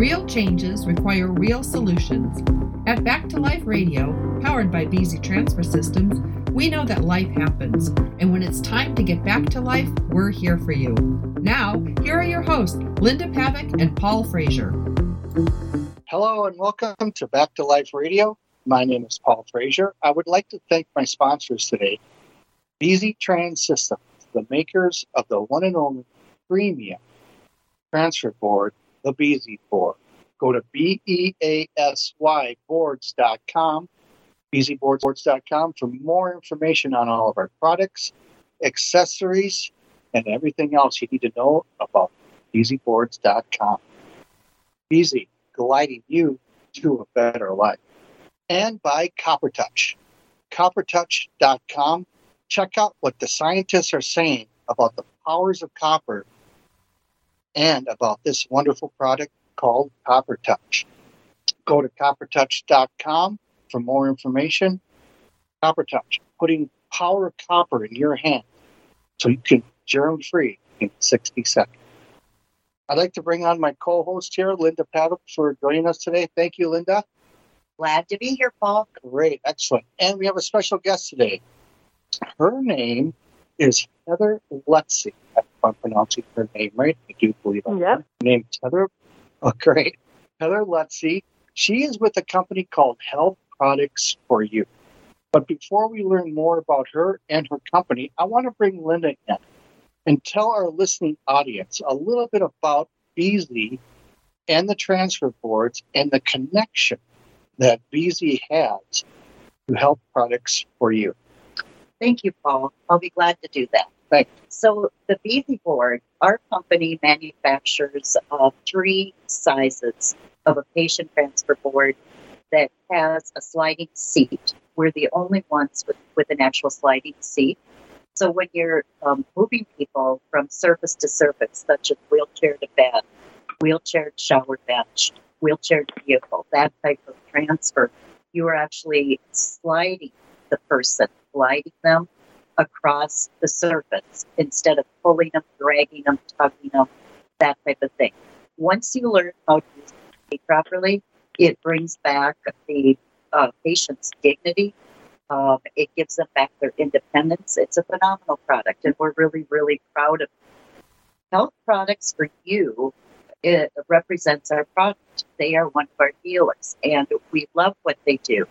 Real changes require real solutions. At Back to Life Radio, powered by Beasy Transfer Systems, we know that life happens, and when it's time to get back to life, we're here for you. Now, here are your hosts, Linda Pavick and Paul Frazier. Hello, and welcome to Back to Life Radio. My name is Paul Frazier. I would like to thank my sponsors today, Beasy Trans Systems, the makers of the one and only premium transfer board, the Beasy board. Go to B-E-A-S-Y boards.com, beasyboards.com for more information on all of our products, accessories, and everything else you need to know about beasyboards.com. Beasy, gliding you to a better life and by Copper CopperTouch. CopperTouch.com. Check out what the scientists are saying about the powers of copper and about this wonderful product called Copper Touch. Go to CopperTouch.com for more information. Copper Touch, putting power of copper in your hand so you can germ free in 60 seconds. I'd like to bring on my co host here, Linda Pavick, for joining us today. Thank you, Linda. Glad to be here, Paul. Great, excellent. And we have a special guest today. Her name is Heather Lutzy. If I'm pronouncing her name right, I do believe I'm yep. named Heather. Oh, great. Heather Lutzy. She is with a company called Health Products for You. But before we learn more about her and her company, I want to bring Linda in and tell our listening audience a little bit about Beasy and the transfer boards and the connection that Beasy has to health products for you. Thank you, Paul. I'll be glad to do that. So, the Beasy board, our company manufactures uh, three sizes of a patient transfer board that has a sliding seat. We're the only ones with, with an actual sliding seat. So, when you're um, moving people from surface to surface, such as wheelchair to bed, wheelchair to shower bench, wheelchair to vehicle, that type of transfer, you are actually sliding the person, gliding them across the surface instead of pulling them, dragging them, tugging them, that type of thing. Once you learn how to use it properly, it brings back the uh, patient's dignity. Um, it gives them back their independence. It's a phenomenal product, and we're really, really proud of it. Health products for you it represents our product. They are one of our dealers, and we love what they do.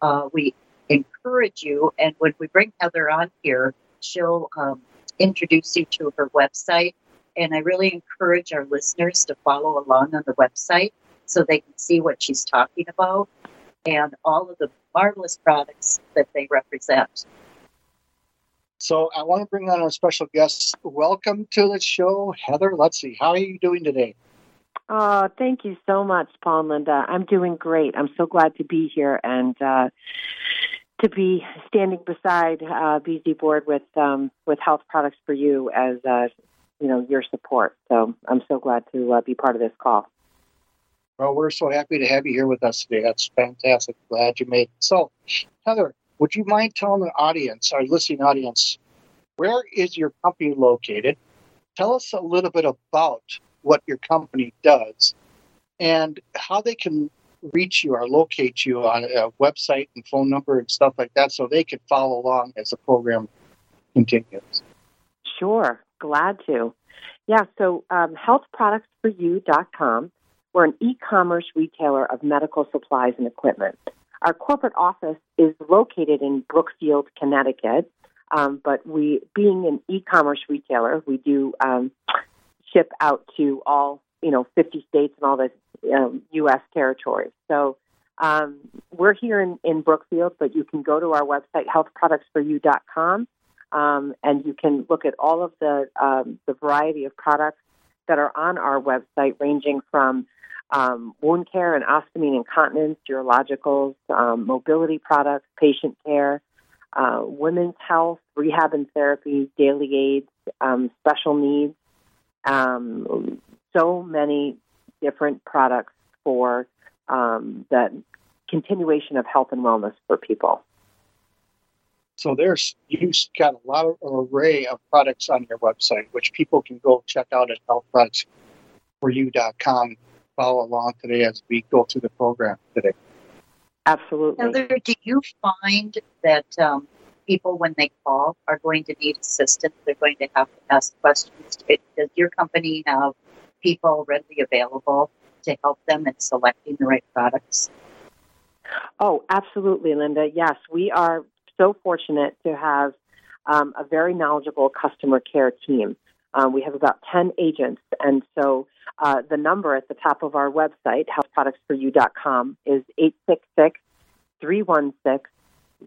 Uh, we encourage you, and when we bring Heather on here, she'll um, introduce you to her website. And I really encourage our listeners to follow along on the website so they can see what she's talking about and all of the marvelous products that they represent. So I want to bring on a special guest. Welcome to the show, Heather Lutzy, How are you doing today? Oh, thank you so much, Paul and Linda. I'm doing great. I'm so glad to be here and uh, to be standing beside uh, Beasy Board with um, with Health Products for You as uh, you know your support. So I'm so glad to uh, be part of this call. Well, we're so happy to have you here with us today. That's fantastic. Glad you made it. So, Heather, would you mind telling the audience, our listening audience, where is your company located? Tell us a little bit about what your company does and how they can reach you or locate you on a website and phone number and stuff like that so they can follow along as the program continues. Sure, glad to. Yeah, so um, healthproductsforyou.com. We're an e commerce retailer of medical supplies and equipment. Our corporate office is located in Brookfield, Connecticut, um, but we, being an e-commerce retailer, we do um, ship out to all you know 50 states and all the um, U.S. territories. So um, we're here in, in Brookfield, but you can go to our website healthproductsforyou.com um, and you can look at all of the um, the variety of products that are on our website, ranging from um, wound care and ostomy and incontinence, urologicals, um, mobility products, patient care, uh, women's health, rehab and therapy, daily aids, um, special needs. Um, so many different products for um, the continuation of health and wellness for people. So there's you've got a lot of array of products on your website, which people can go check out at healthproductsforyou.com follow along today as we go through the program today. Absolutely. Heather, do you find that um, people, when they call, are going to need assistance? They're going to have to ask questions. Does your company have people readily available to help them in selecting the right products? Oh, absolutely, Linda. Yes, we are so fortunate to have um, a very knowledgeable customer care team. Um, we have about 10 agents, and so uh, the number at the top of our website, healthproductsforyou.com, is 866 316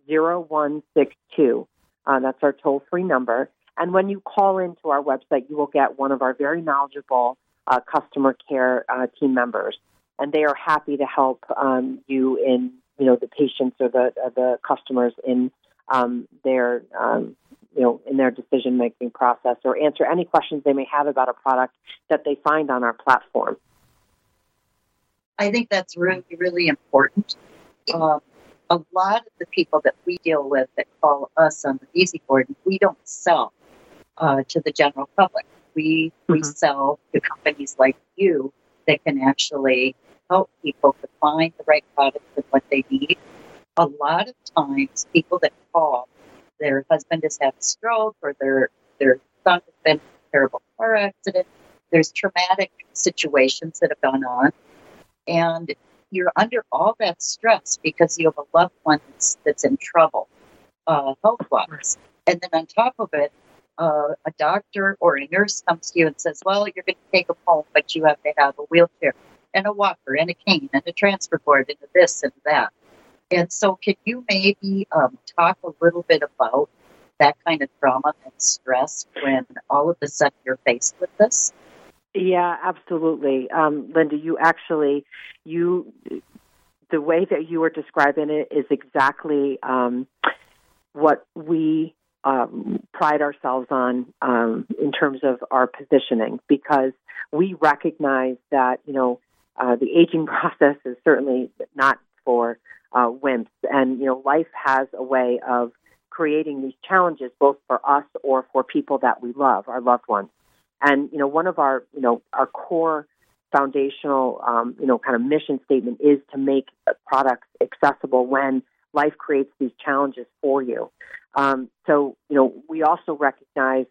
0162. Uh, that's our toll free number. And when you call into our website, you will get one of our very knowledgeable uh, customer care uh, team members, and they are happy to help um, you in you know the patients or the uh, the customers in um, their um, you know in their decision making process or answer any questions they may have about a product that they find on our platform. I think that's really really important. Um, a lot of the people that we deal with that call us on the Easy Board, we don't sell uh, to the general public. We mm-hmm. we sell to companies like you that can actually help people to find the right product and what they need. A lot of times, people that call, their husband has had a stroke or their their son has been in a terrible car accident. There's traumatic situations that have gone on, and you're under all that stress because you have a loved one that's, that's in trouble uh, health wise. And then on top of it, a doctor or a nurse comes to you and says, Well, you're going to take them home, but you have to have a wheelchair and a walker and a cane and a transfer board and this and that. And so, can you maybe um, talk a little bit about that kind of trauma and stress when all of a sudden you're faced with this? Yeah, absolutely, um, Linda. You actually, you, the way that you were describing it is exactly um, what we um, pride ourselves on um, in terms of our positioning because we recognize that you know uh, the aging process is certainly not for uh, wimps, and you know life has a way of creating these challenges both for us or for people that we love, our loved ones. And you know one of our you know our core foundational um, you know kind of mission statement is to make products accessible when life creates these challenges for you. Um, so, you know, we also recognize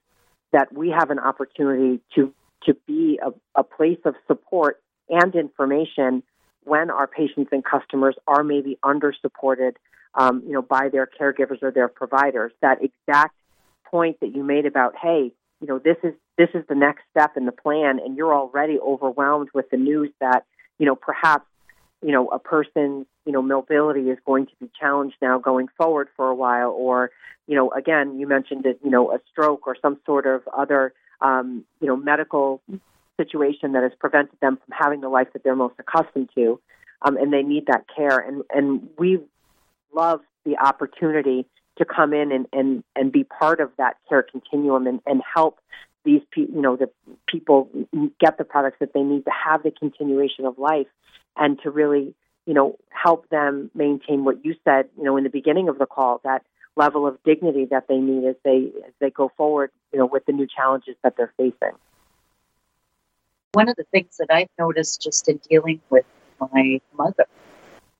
that we have an opportunity to to be a, a place of support and information when our patients and customers are maybe under supported, um, you know, by their caregivers or their providers. That exact point that you made about, hey, you know, this is this is the next step in the plan, and you're already overwhelmed with the news that, you know, perhaps you know, a person's, you know, mobility is going to be challenged now going forward for a while, or, you know, again, you mentioned it, you know, a stroke or some sort of other, um, you know, medical situation that has prevented them from having the life that they're most accustomed to, um, and they need that care. And and we love the opportunity to come in and and and be part of that care continuum and and help these pe- you know the people get the products that they need to have the continuation of life and to really, you know, help them maintain what you said, you know, in the beginning of the call, that level of dignity that they need as they as they go forward, you know, with the new challenges that they're facing. One of the things that I've noticed just in dealing with my mother,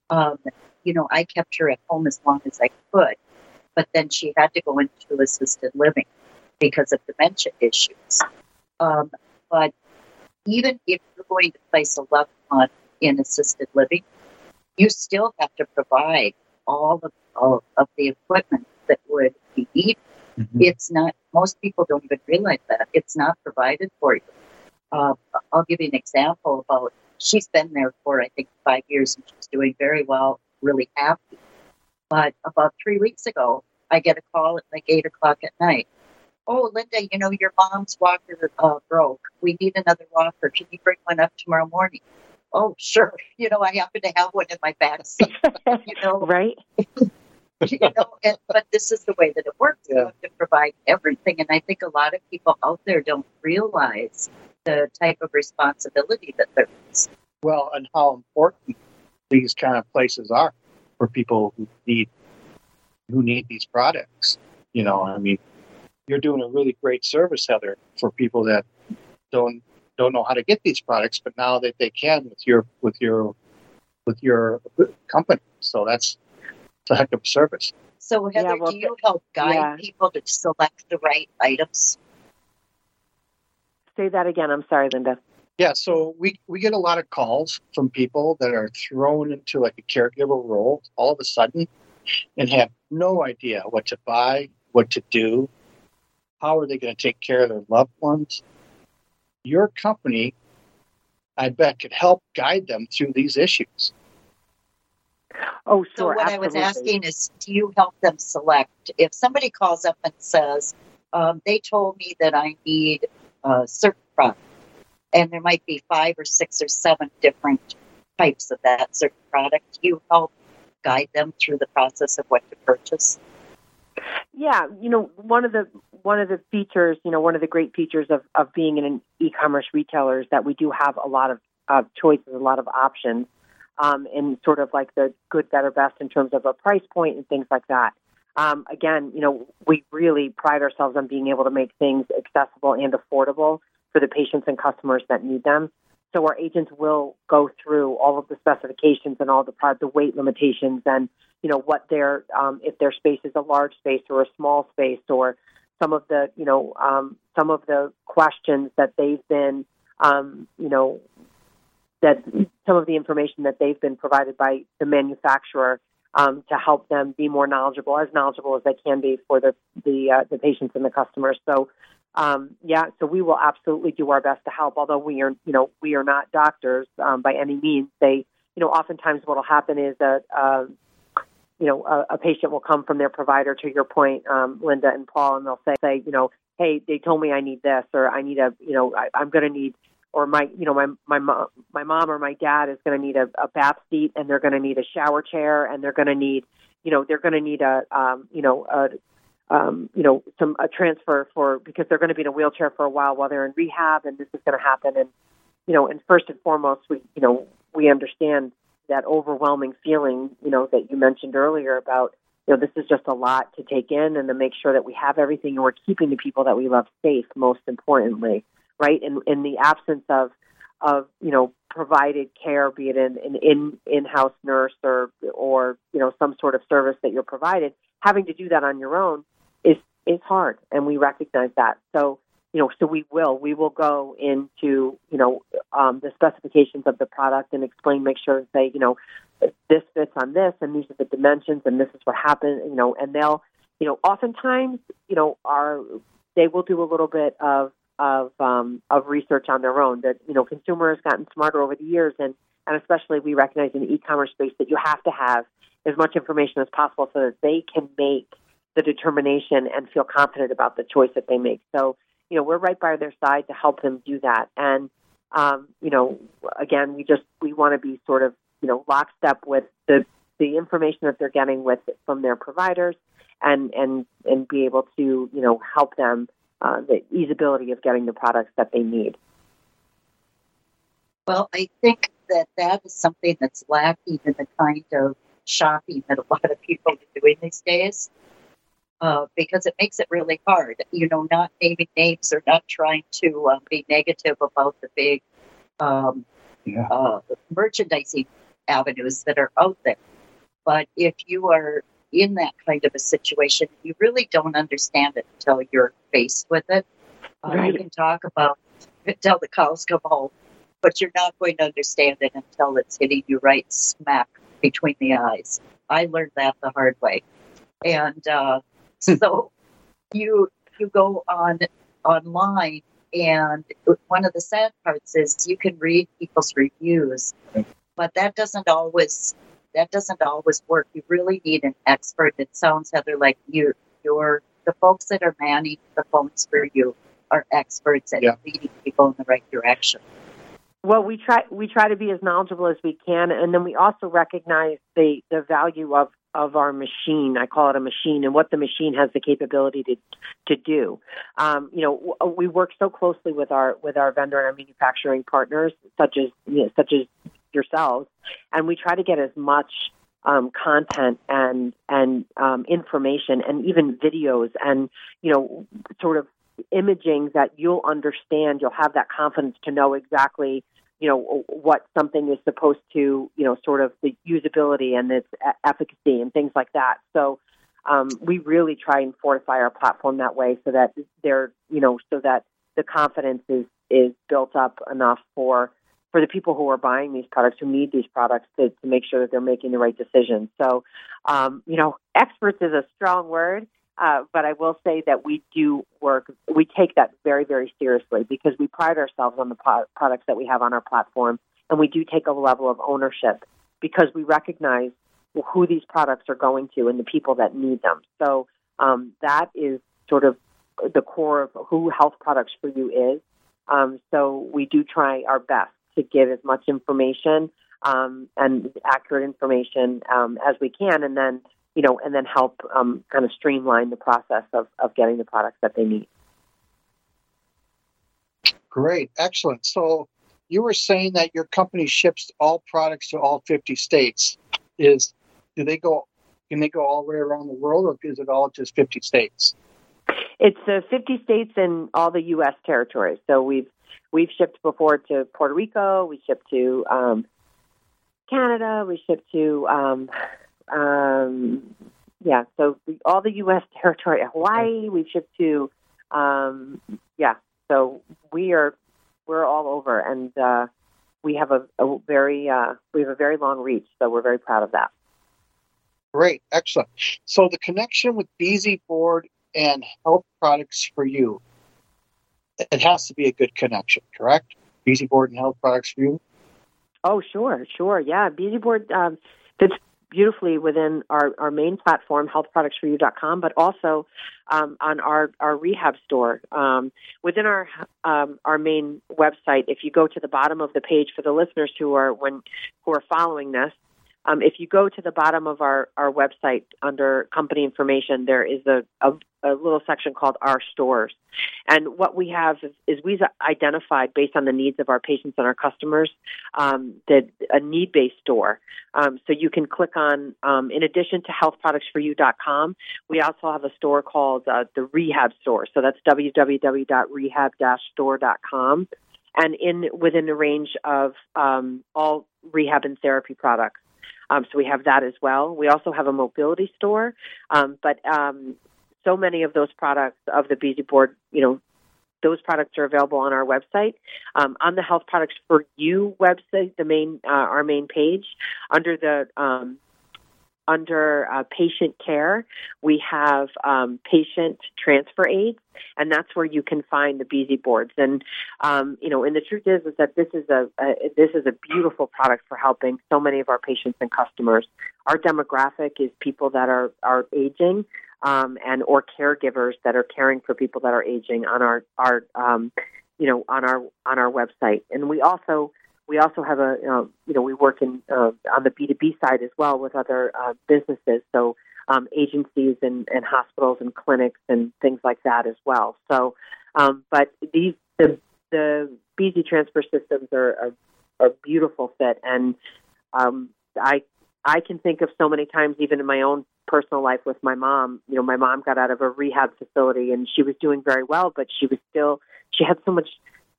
um, you know, I kept her at home as long as I could, but then she had to go into assisted living because of dementia issues. Um, but even if you're going to place a loved one in assisted living, you still have to provide all of, all of the equipment that would be needed. Mm-hmm. It's not, most people don't even realize that. It's not provided for you. Uh, I'll give you an example about she's been there for, I think, five years and she's doing very well, really happy. But about three weeks ago, I get a call at like eight o'clock at night. Oh, Linda, you know, your mom's walker uh, broke. We need another walker. Can you bring one up tomorrow morning? Oh, sure. You know, I happen to have one in my bag. you know, right? you know, and, but this is the way that it works. Yeah. You have to provide everything, and I think a lot of people out there don't realize the type of responsibility that there is. Well, and how important these kind of places are for people who need who need these products. You know, I mean, you're doing a really great service, Heather, for people that don't don't know how to get these products, but now that they can with your with your with your company. So that's a heck of a service. So Heather, Yeah, well, do you help guide yeah. people to select the right items? Say that again. I'm sorry, Linda. Yeah, so we we get a lot of calls from people that are thrown into like a caregiver role all of a sudden and have no idea what to buy, what to do, how are they going to take care of their loved ones. Your company, I bet, could help guide them through these issues. Oh, So sure. what I was asking is, do you help them select? If somebody calls up and says, um, "They told me that I need a certain product," and there might be five or six or seven different types of that certain product, do you help guide them through the process of what to purchase? Yeah, you know, one of the one of the features, you know, one of the great features of, of being in an e-commerce retailer is that we do have a lot of uh, choices, a lot of options, um, and sort of like the good, better, best in terms of a price point and things like that. Um, again, you know, we really pride ourselves on being able to make things accessible and affordable for the patients and customers that need them. So our agents will go through all of the specifications and all the the weight limitations and you know what their um, if their space is a large space or a small space or some of the you know um, some of the questions that they've been um, you know that some of the information that they've been provided by the manufacturer um, to help them be more knowledgeable, as knowledgeable as they can be for the the uh, the patients and the customers. So. Um, yeah, so we will absolutely do our best to help. Although we are, you know, we are not doctors um, by any means. They, you know, oftentimes what will happen is that uh, you know, a, a patient will come from their provider to your point, um, Linda and Paul, and they'll say, say, you know, hey, they told me I need this, or I need a, you know, I, I'm going to need, or my, you know, my my mom, my mom or my dad is going to need a, a bath seat, and they're going to need a shower chair, and they're going to need, you know, they're going to need a, um, you know, a um, you know, some a transfer for because they're going to be in a wheelchair for a while while they're in rehab, and this is going to happen. And you know, and first and foremost, we you know we understand that overwhelming feeling, you know, that you mentioned earlier about you know this is just a lot to take in, and to make sure that we have everything and we're keeping the people that we love safe. Most importantly, right? And in the absence of of you know provided care, be it an, an in in house nurse or or you know some sort of service that you're provided, having to do that on your own is is hard, and we recognize that. So you know, so we will we will go into you know um, the specifications of the product and explain, make sure and say you know this fits on this, and these are the dimensions, and this is what happened, you know, and they'll you know oftentimes you know are they will do a little bit of of um, of research on their own. That you know, consumers gotten smarter over the years, and and especially we recognize in the e-commerce space that you have to have as much information as possible so that they can make the determination and feel confident about the choice that they make. So you know, we're right by their side to help them do that. And um, you know, again, we just we want to be sort of you know lockstep with the the information that they're getting with from their providers, and and and be able to you know help them uh, the easeability of getting the products that they need. Well, I think that that is something that's lacking in the kind of shopping that a lot of people are doing these days. Uh, because it makes it really hard, you know, not naming names or not trying to uh, be negative about the big um, Yeah. uh, merchandising avenues that are out there. But if you are in that kind of a situation, you really don't understand it until you're faced with it. Uh, Right. You can talk about until the cows come home, but you're not going to understand it until it's hitting you right smack between the eyes. I learned that the hard way, and uh, so you you go on online and one of the sad parts is you can read people's reviews but that doesn't always that doesn't always work you really need an expert it sounds heather like you you're the folks that are manning the phones for you are experts at Yeah. leading people in the right direction Well, we try we try to be as knowledgeable as we can, and then we also recognize the the value of of our machine. I call it a machine, and what the machine has the capability to to do. Um, you know, we work so closely with our with our vendor and our manufacturing partners, such as you know, such as yourselves, and we try to get as much um, content and and um, information and even videos and you know sort of imaging that you'll understand. You'll have that confidence to know exactly, you know, what something is supposed to, you know, sort of the usability and its efficacy and things like that. So um, we really try and fortify our platform that way so that they're, you know, so that the confidence is is built up enough for for the people who are buying these products who need these products to, to make sure that they're making the right decisions. So, um, you know, experts is a strong word, uh, but I will say that we do work, we take that very, very seriously because we pride ourselves on the po- products that we have on our platform, and we do take a level of ownership because we recognize who these products are going to and the people that need them. So um, that is sort of the core of who Health Products for You is. Um, so we do try our best to give as much information um, and accurate information um, as we can, and then you know, and then help um, kind of streamline the process of, of getting the products that they need. Great, excellent. So you were saying that your company ships all products to all 50 states. Is do they go? Can they go all the way around the world, or is it all just 50 states? It's uh, 50 states and all the U.S. territories. So we've we've shipped before to Puerto Rico. We shipped to um, Canada. We shipped to um, um, yeah. So the, all the U.S. territory, Hawaii. We've shipped to um, yeah. So we are we're all over, and uh, we have a, a very uh, we have a very long reach. So we're very proud of that. Great, excellent. So the connection with Beasy Board and Health Products for You it has to be a good connection, correct? Beasy Board and Health Products for You. Oh, sure, sure, yeah. Beasy Board um, fits beautifully within our, our main platform, healthproductsforyou.com, but also um, on our, our rehab store. Um, within our um, our main website, if you go to the bottom of the page for the listeners who are when who are following this, um, if you go to the bottom of our, our website under company information, there is a, a, a little section called Our Stores. And what we have is, is, we've identified, based on the needs of our patients and our customers, um, a need based store. Um, so you can click on, um, in addition to healthproductsforyou.com, we also have a store called uh, the Rehab Store. So that's www.rehab store.com and in within the range of um, all rehab and therapy products. Um, so we have that as well. We also have a mobility store, um, but um, so many of those products of the Beasy board, you know, those products are available on our website. Um, on the Health Products for You website, the main uh, our main page, under the um, under uh, patient care, we have um, patient transfer aids, and that's where you can find the Beasy boards. And um, you know, and the truth is, is that this is a, a, this is a beautiful product for helping so many of our patients and customers. Our demographic is people that are are aging. Um, and or caregivers that are caring for people that are aging on our our um, you know on our on our website, and we also we also have a, uh, you know, we work in uh, on the B2B side as well with other uh, businesses, so um, agencies and, and hospitals and clinics and things like that as well. So, um, but these the the Beasy transfer systems are a, a beautiful fit, and um, I I can think of so many times, even in my own personal life with my mom. You know, my mom got out of a rehab facility and she was doing very well, but she was still she had so much.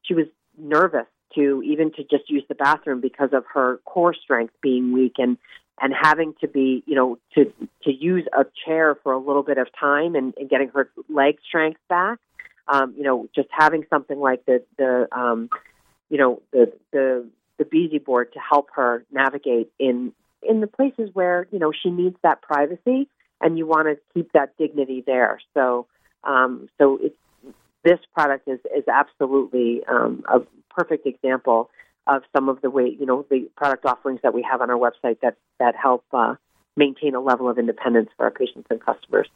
She was nervous to even to just use the bathroom because of her core strength being weak and and having to be you know to to use a chair for a little bit of time and, and getting her leg strength back. Um, you know just having something like the the um, you know the the the Beasy board to help her navigate in in the places where you know she needs that privacy and you want to keep that dignity there. So um, so it's this product is is absolutely um, a perfect example of some of the way you know the product offerings that we have on our website that that help uh, maintain a level of independence for our patients and customers.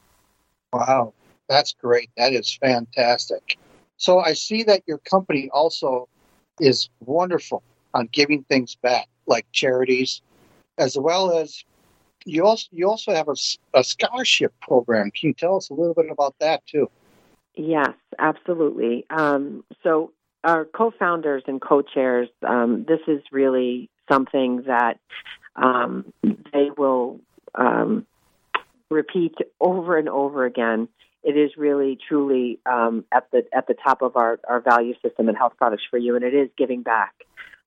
Wow, that's great. That is fantastic. So I see that your company also is wonderful on giving things back, like charities, as well as you also you also have a, a scholarship program. Can you tell us a little bit about that too? Yes, absolutely. Um, so our co-founders and co-chairs, um, this is really something that um, they will um, repeat over and over again. it is really truly um, at the at the top of our, our value system and health products for you, and it is giving back.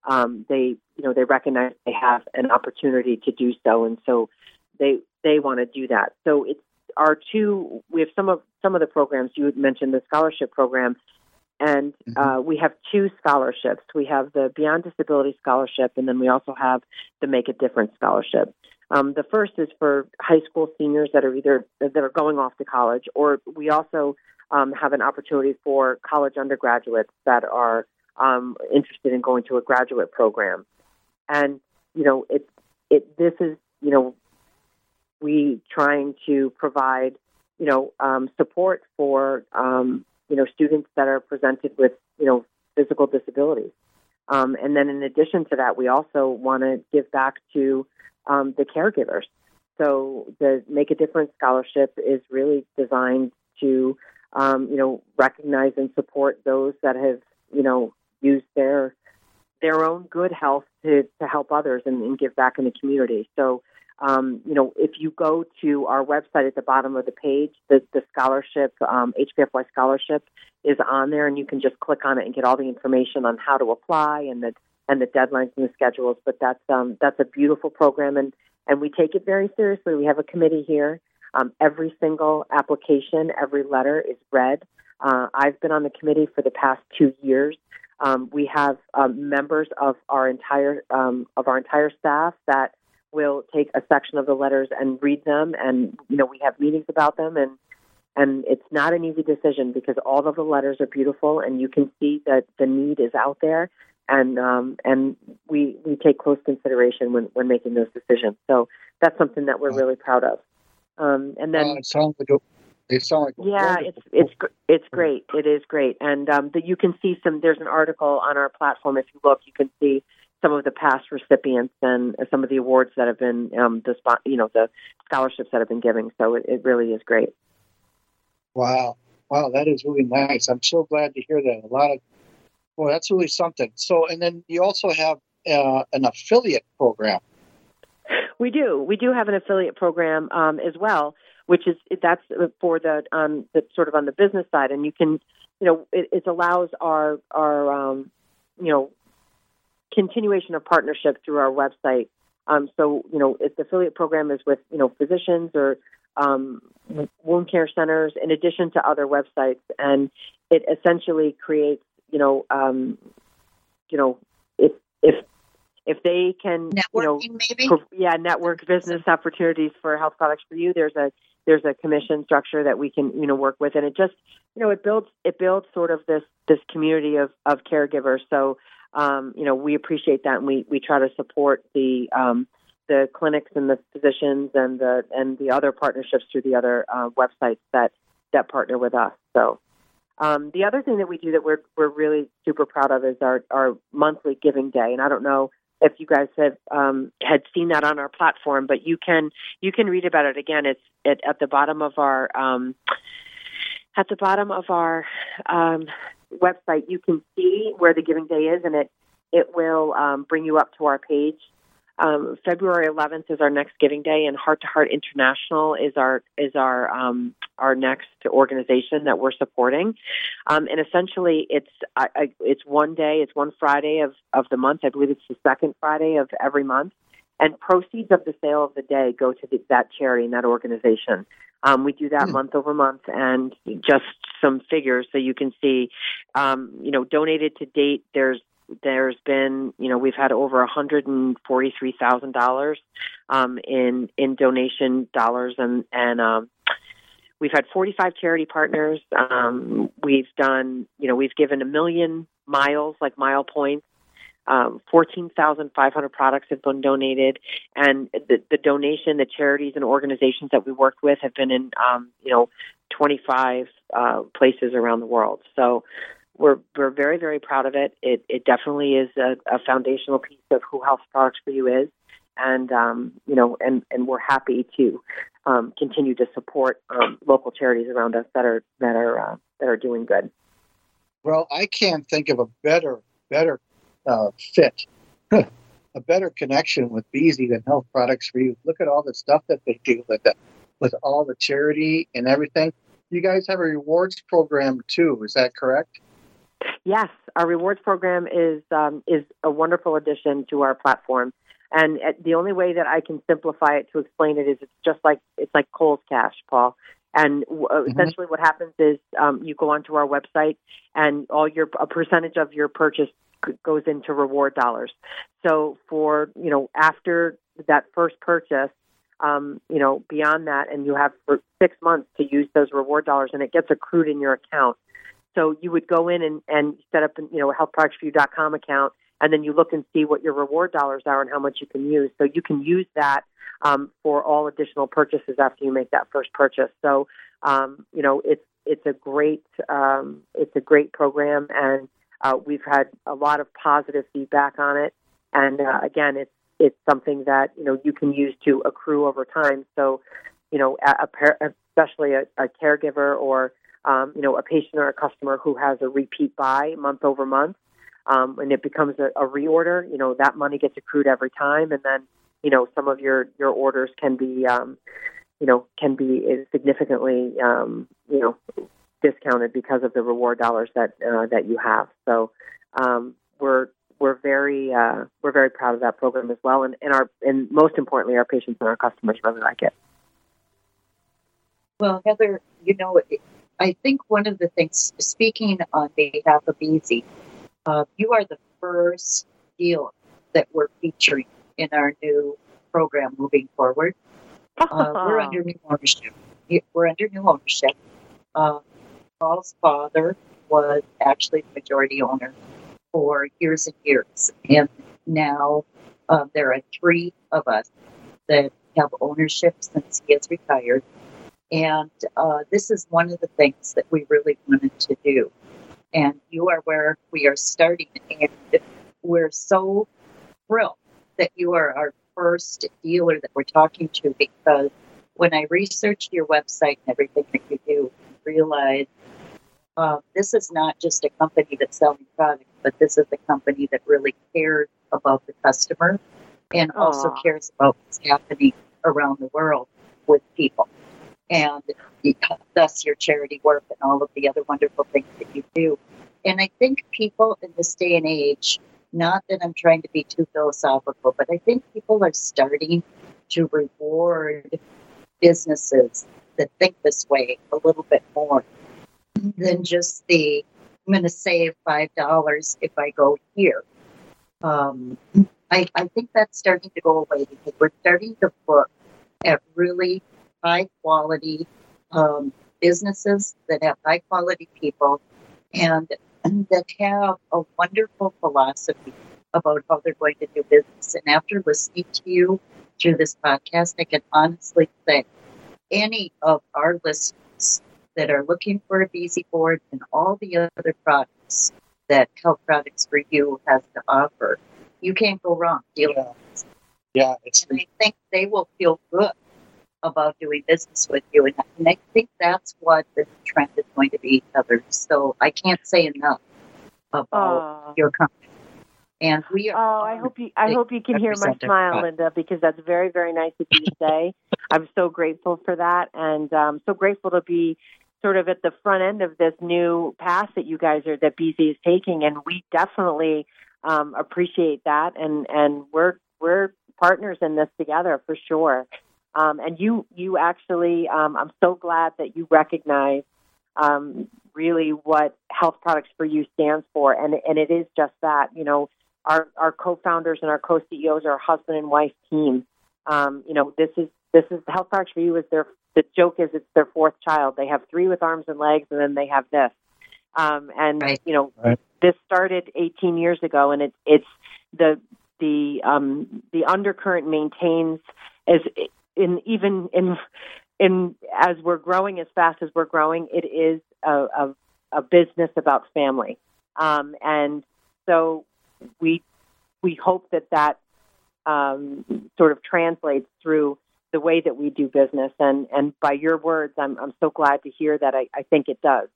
Um, they you know they recognize they have an opportunity to do so, and so they they want to do that. So it's our two. We have some of some of the programs you mentioned the scholarship program, and mm-hmm. uh, we have two scholarships. We have the Beyond Disability Scholarship, and then we also have the Make a Difference Scholarship. Um, the first is for high school seniors that are either that are going off to college, or we also um, have an opportunity for college undergraduates that are um, interested in going to a graduate program. And you know, it it this is you know, we trying to provide you know um, support for um, you know students that are presented with you know physical disabilities. Um, and then in addition to that, we also want to give back to um, the caregivers. So the Make a Difference scholarship is really designed to, um, you know, recognize and support those that have, you know, used their their own good health to, to help others and, and give back in the community. So, um, you know, if you go to our website at the bottom of the page, the, the scholarship, um, HPFY scholarship, is on there, and you can just click on it and get all the information on how to apply and the and the deadlines and the schedules. But that's um, that's a beautiful program, and and we take it very seriously. We have a committee here. Um, every single application, every letter is read. Uh, I've been on the committee for the past two years. Um, we have um, members of our entire um, of our entire staff that will take a section of the letters and read them, and you know we have meetings about them, and and it's not an easy decision because all of the letters are beautiful, and you can see that the need is out there, and um, and we we take close consideration when when making those decisions. So that's something that we're really proud of. Um, and then it sounds like a, it sounds like yeah, it's it's it's great. It is great, and um, the, you can see some. There's an article on our platform. If you look, you can see some of the past recipients and some of the awards that have been um, the you know, the scholarships that have been giving. So it, it really is great. Wow, wow, that is really nice. I'm so glad to hear that. A lot of well, that's really something. So, and then you also have uh, an affiliate program. We do. We do have an affiliate program um, as well, which is that's for the um, the sort of on the business side, and you can, you know, it, it allows our our um, you know continuation of partnership through our website. Um, so, you know, if the affiliate program is with you know physicians or um, wound care centers, in addition to other websites, and it essentially creates you know, um, you know, if if if they can, you know, maybe? yeah, network business opportunities for health products for you. There's a there's a commission structure that we can you know work with, and it just you know it builds it builds sort of this this community of of caregivers. So um, you know we appreciate that, and we we try to support the um, the clinics and the physicians and the and the other partnerships through the other uh, websites that that partner with us. So um, the other thing that we do that we're we're really super proud of is our our monthly giving day, and I don't know if you guys have um, had seen that on our platform, but you can you can read about it again. It's at, at the bottom of our um, at the bottom of our um, website. You can see where the giving day is, and it it will um, bring you up to our page um, February 11th is our next Giving Day, and Heart to Heart International is our is our um, our next organization that we're supporting. Um, and essentially, it's I, I, it's one day, it's one Friday of of the month. I believe it's the second Friday of every month, and proceeds of the sale of the day go to the, that charity and that organization. Um, we do that mm. month over month, and just some figures so you can see, um, you know, donated to date. There's there's been, you know, we've had over $143,000 um, in in donation dollars, and and um, we've had 45 charity partners. Um, we've done, you know, we've given a million miles, like mile points. Um, 14,500 products have been donated, and the, the donation, the charities and organizations that we worked with have been in, um, you know, 25 uh, places around the world. So, we're we're very very proud of it. It it definitely is a, a foundational piece of who Health Products for You is, and um, you know, and and we're happy to um, continue to support um, local charities around us that are that are uh, that are doing good. Well, I can't think of a better better uh, fit, a better connection with Beasy than Health Products for You. Look at all the stuff that they do with the, with all the charity and everything. you guys have a rewards program too. Is that correct? Yes, our rewards program is um, is a wonderful addition to our platform. And the only way that I can simplify it to explain it is it's just like it's like Kohl's Cash, Paul. And uh, mm-hmm. essentially, what happens is um, you go onto our website, and all your a percentage of your purchase goes into reward dollars. So for you know after that first purchase, um, you know beyond that, and you have for six months to use those reward dollars, and it gets accrued in your account. So you would go in and, and set up you know a healthproductsforyou.com account, and then you look and see what your reward dollars are and how much you can use. So you can use that um, for all additional purchases after you make that first purchase. So um, you know it's it's a great um, it's a great program, and uh, we've had a lot of positive feedback on it. And uh, again, it's it's something that you know you can use to accrue over time. So you know, a, a, especially a, a caregiver or um, you know a patient or a customer who has a repeat buy month over month. Um, and it becomes a, a reorder, you know that money gets accrued every time, and then you know some of your your orders can be um, you know can be significantly um, you know discounted because of the reward dollars that uh, that you have. So um, we're we're very uh, we're very proud of that program as well, and, and our and most importantly, our patients and our customers really like it. Well, Heather, you know, I think one of the things, speaking on behalf of Easy, uh, you are the first deal that we're featuring in our new program moving forward. Uh, we're under new ownership. We're under new ownership. Uh, Paul's father was actually the majority owner for years and years, and now uh, there are three of us that have ownership since he has retired. And uh, this is one of the things that we really wanted to do and you are where we are starting. And we're so thrilled that you are our first dealer that we're talking to because when I researched your website and everything that you do, I realized uh, this is not just a company that's selling products, but this is a company that really cares about the customer and Aww. also cares about what's happening around the world with people and thus your charity work and all of the other wonderful things that you do. And I think people in this day and age, not that I'm trying to be too philosophical, but I think people are starting to reward businesses that think this way a little bit more than just the I'm going to save five dollars if I go here. Um, I, I think that's starting to go away because we're starting to look at really high quality um, businesses that have high quality people and, and that have a wonderful philosophy about how they're going to do business. And after listening to you through this podcast, I can honestly say any of our listeners that are looking for a Beasy board and all the other products that Health Products for You has to offer, you can't go wrong dealing yeah. Yeah, it's. And I think they will feel good about doing business with you. And, and I think that's what the trend is going to be, Heather. So I can't say enough about your company. And we are. Oh, I hope you. I hope you can hear my smile, Linda, because that's very, very nice of you to say. I'm so grateful for that, and um, so grateful to be sort of at the front end of this new path that you guys are that Beasy is taking, and we definitely um, appreciate that, and and we're we're partners in this together for sure. Um, and you, you actually, um, I'm so glad that you recognize um, really what Health Products for You stands for, and and it is just that. You know, our our co-founders and our co-CEOs are a husband and wife team. Um, you know, this is this is Health Products for You is their the joke is it's their fourth child. They have three with arms and legs, and then they have this. Um, and right. you know, right. this started 18 years ago, and it's it's the the um, the undercurrent maintains as in even in in as we're growing as fast as we're growing, it is a, a, a business about family, um, and so we we hope that that um, sort of translates through the way that we do business. And and by your words, I'm I'm so glad to hear that. I, I think it does.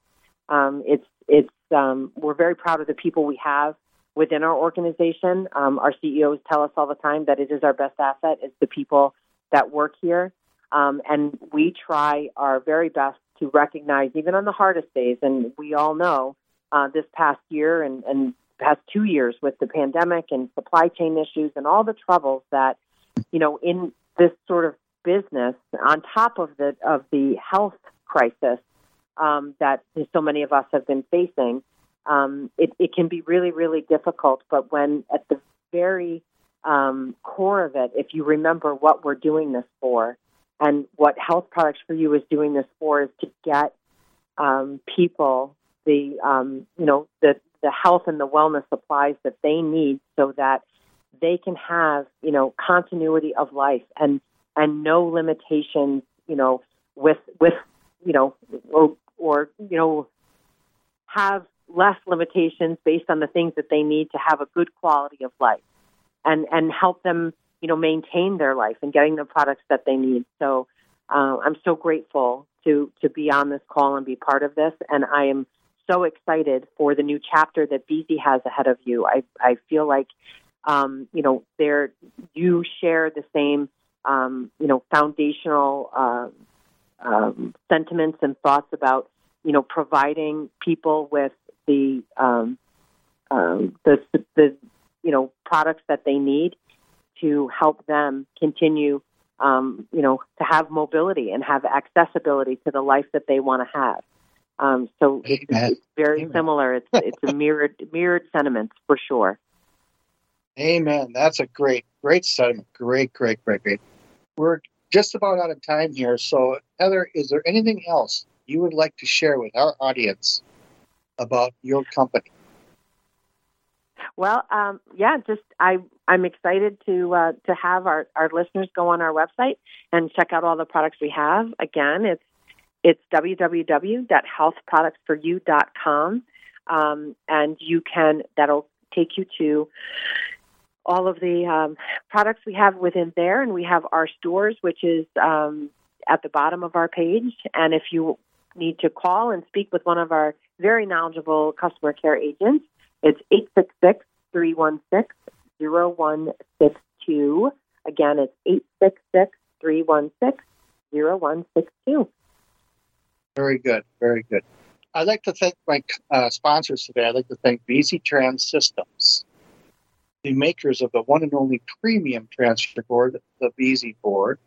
Um, it's it's um, we're very proud of the people we have within our organization. Um, our CEOs tell us all the time that it is our best asset is the people that work here. Um, and we try our very best to recognize, even on the hardest days, and we all know uh, this past year and, and past two years with the pandemic and supply chain issues and all the troubles that, you know, in this sort of business, on top of the of the health crisis um, that so many of us have been facing, um, it, it can be really, really difficult. But when at the very um, core of it, if you remember what we're doing this for, and what Health Products for You is doing this for, is to get um, people the um, you know the the health and the wellness supplies that they need so that they can have you know continuity of life and and no limitations you know with with you know or, or you know have less limitations based on the things that they need to have a good quality of life and and help them you know maintain their life and getting the products that they need. So uh, i'm so grateful to to be on this call and be part of this. And i am so excited for the new chapter that Beasy has ahead of you. I I feel like um, you know there you share the same um, you know foundational uh, um, sentiments and thoughts about you know providing people with the um, um, the the you know products that they need to help them continue you know to have mobility and have accessibility to the life that they want to have. Um, so it's, it's, very Amen. similar. It's it's a mirrored mirrored sentiments for sure. Amen. That's a great great sentiment. Great, great, great, great. We're just about out of time here. So Heather, is there anything else you would like to share with our audience about your company? Well, um, yeah, just I I'm excited to uh, to have our, our listeners go on our website and check out all the products we have. Again, it's it's www.healthproductsforyou.com, um, and you can that'll take you to all of the um, products we have within there, and we have our stores, which is um, at the bottom of our page. And if you need to call and speak with one of our very knowledgeable customer care agents, it's 866 316 0162. Again, it's 866 316 0162. Very good. Very good. I'd like to thank my uh, sponsors today. I'd like to thank Beasy Trans Systems, the makers of the one and only premium transfer board, the Beasy board.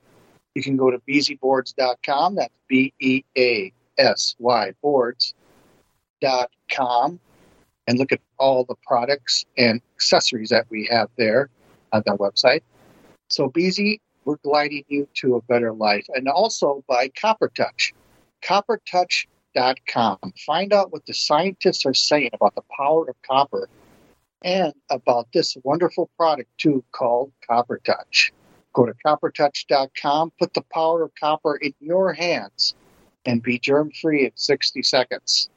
You can go to beasyboards.com. That's B E A S Y boards.com and look at all the products and accessories that we have there on that website. So, Beasy, we're gliding you to a better life. And also by Copper Touch coppertouch.com. Find out what the scientists are saying about the power of copper and about this wonderful product too called Copper Touch. Go to coppertouch.com, put the power of copper in your hands, and be germ free in 60 seconds.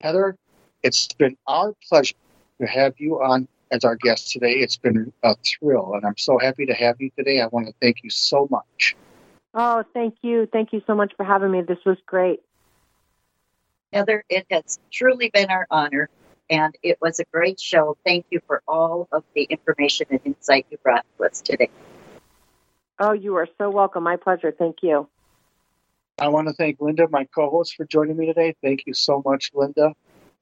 Heather, it's been our pleasure to have you on as our guest today. It's been a thrill, and I'm so happy to have you today. I want to thank you so much. Oh, thank you. Thank you so much for having me. This was great. Heather, it has truly been our honor, and it was a great show. Thank you for all of the information and insight you brought to us today. Oh, you are so welcome. My pleasure. Thank you. I want to thank Linda, my co host, for joining me today. Thank you so much, Linda.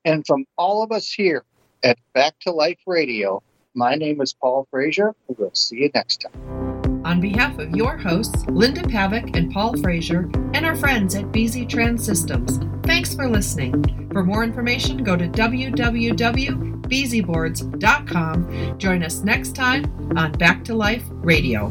And from all of us here at Back to Life Radio, my name is Paul Frazier. We'll see you next time. On behalf of your hosts, Linda Pavick and Paul Frazier, and our friends at Beasy Trans Systems, thanks for listening. For more information, go to www.beasyboards.com. Join us next time on Back to Life Radio.